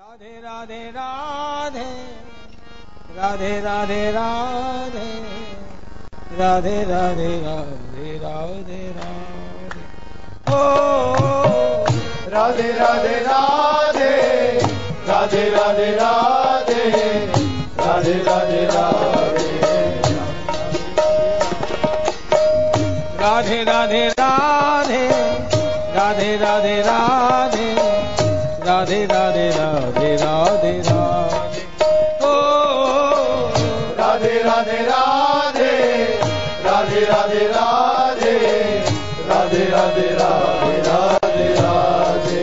Radhe Radhe Radhe Radhe Radhe Radhe Radhe Radhe Radhe Radhe Radhe ओ Radhe Radhe Radhe Radhe Radhe Radhe Radhe Radhe Radhe Radhe Radhe Radhe Radhe Radhe Radhe Radhe Radhe Radhe Radhe Radhe Radhe ओ Radhe Radhe Radhe Radhe Radhe Radhe Radhe Radhe Radhe Radhe Radhe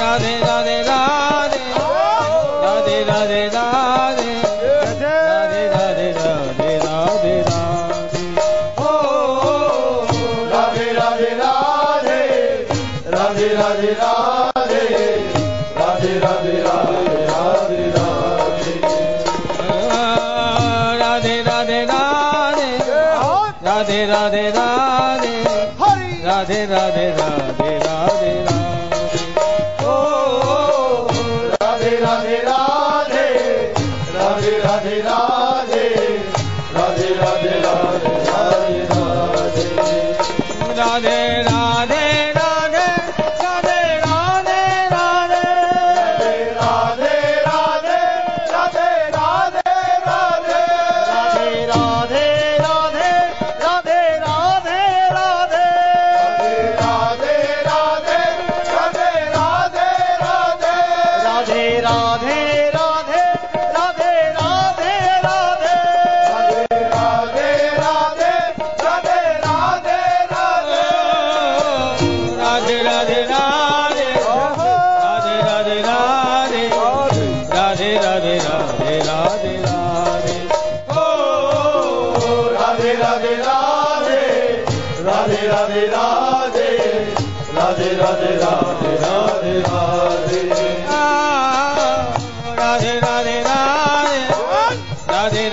Radhe Radhe Radhe Radhe Radhe Radhe Radhe Radhe Radhe Radhe. ओ Radhe Radhe Radhe. Radhe Radhe Radhe.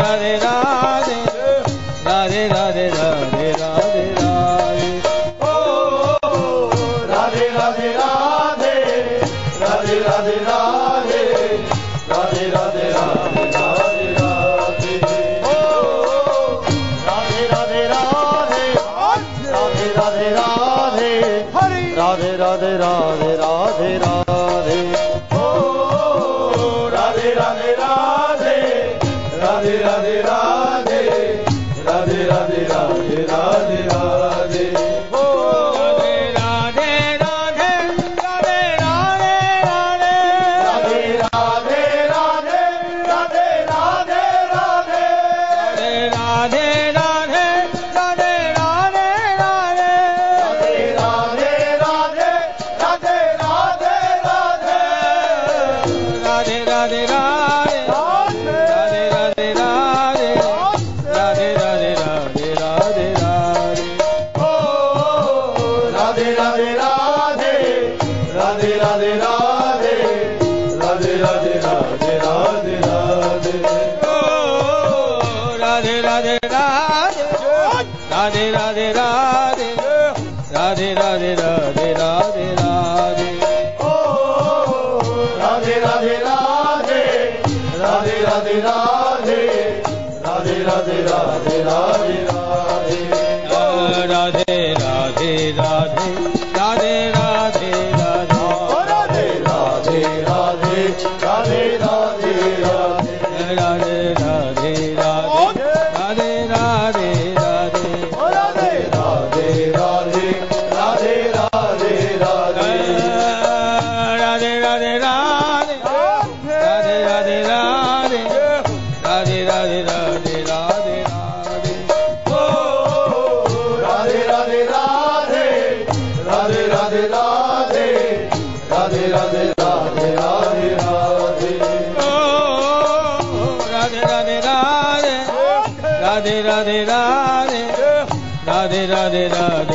Radhe Radhe Radhe Radhe Radhe Radhe Radhe ओ Radhe Radhe Radhe Radhe Radhe Radhe Radhe Radhe Radhe Radhe Radhe Radhe Radhe Radhe Radhe Radhe Radhe Radhe Radhe Radhe Radhe ओ Radhe Radhe Radhe Radhe Radhe Radhe Radhe Radhe Radhe Radhe Radhe Radhe Radhe Radhe Radhe Radhe Radhe Radhe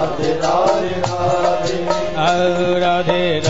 Radhe Radhe Radhe